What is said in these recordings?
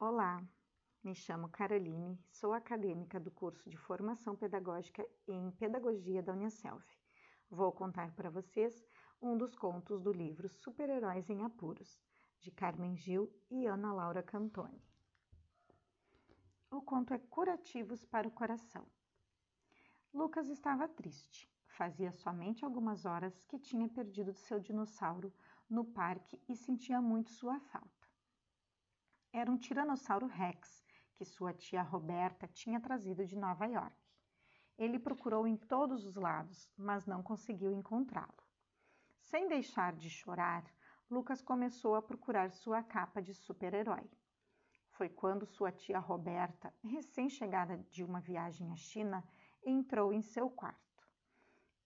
Olá, me chamo Caroline, sou acadêmica do curso de Formação Pedagógica em Pedagogia da Unicelv. Vou contar para vocês um dos contos do livro Super-Heróis em Apuros, de Carmen Gil e Ana Laura Cantoni. O conto é Curativos para o Coração. Lucas estava triste. Fazia somente algumas horas que tinha perdido seu dinossauro no parque e sentia muito sua falta. Era um Tiranossauro Rex que sua tia Roberta tinha trazido de Nova York. Ele procurou em todos os lados, mas não conseguiu encontrá-lo. Sem deixar de chorar, Lucas começou a procurar sua capa de super-herói. Foi quando sua tia Roberta, recém-chegada de uma viagem à China, entrou em seu quarto.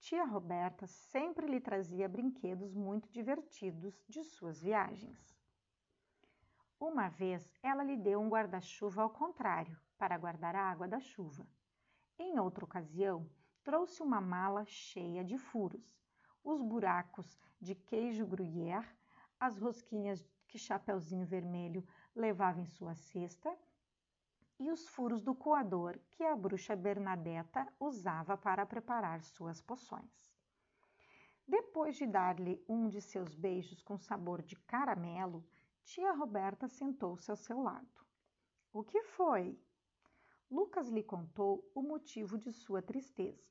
Tia Roberta sempre lhe trazia brinquedos muito divertidos de suas viagens. Uma vez ela lhe deu um guarda-chuva ao contrário, para guardar a água da chuva. Em outra ocasião, trouxe uma mala cheia de furos, os buracos de queijo gruyère, as rosquinhas que Chapeuzinho Vermelho levava em sua cesta e os furos do coador que a bruxa Bernadetta usava para preparar suas poções. Depois de dar-lhe um de seus beijos com sabor de caramelo, tia Roberta sentou-se ao seu lado. O que foi? Lucas lhe contou o motivo de sua tristeza.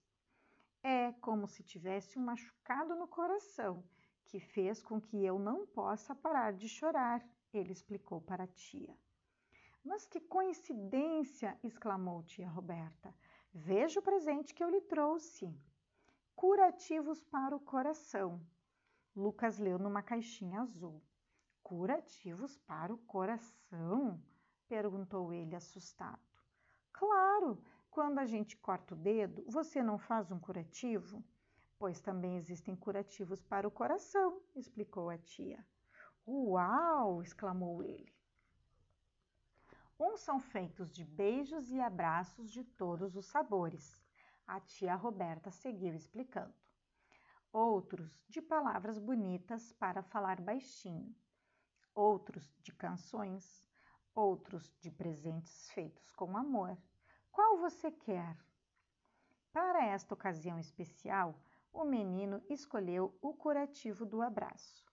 É como se tivesse um machucado no coração que fez com que eu não possa parar de chorar, ele explicou para a tia. Mas que coincidência! exclamou tia Roberta. Veja o presente que eu lhe trouxe. Curativos para o coração. Lucas leu numa caixinha azul. Curativos para o coração? perguntou ele assustado. Claro, quando a gente corta o dedo, você não faz um curativo? Pois também existem curativos para o coração, explicou a tia. Uau! exclamou ele. Uns são feitos de beijos e abraços de todos os sabores. A tia Roberta seguiu explicando. Outros de palavras bonitas para falar baixinho. Outros de canções. Outros de presentes feitos com amor. Qual você quer? Para esta ocasião especial, o menino escolheu o curativo do abraço.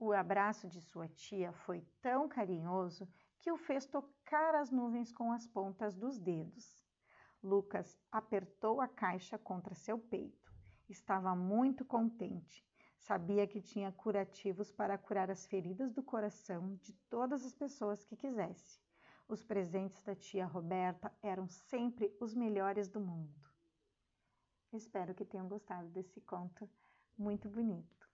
O abraço de sua tia foi tão carinhoso que o fez tocar as nuvens com as pontas dos dedos. Lucas apertou a caixa contra seu peito. Estava muito contente. Sabia que tinha curativos para curar as feridas do coração de todas as pessoas que quisesse. Os presentes da tia Roberta eram sempre os melhores do mundo. Espero que tenham gostado desse conto muito bonito.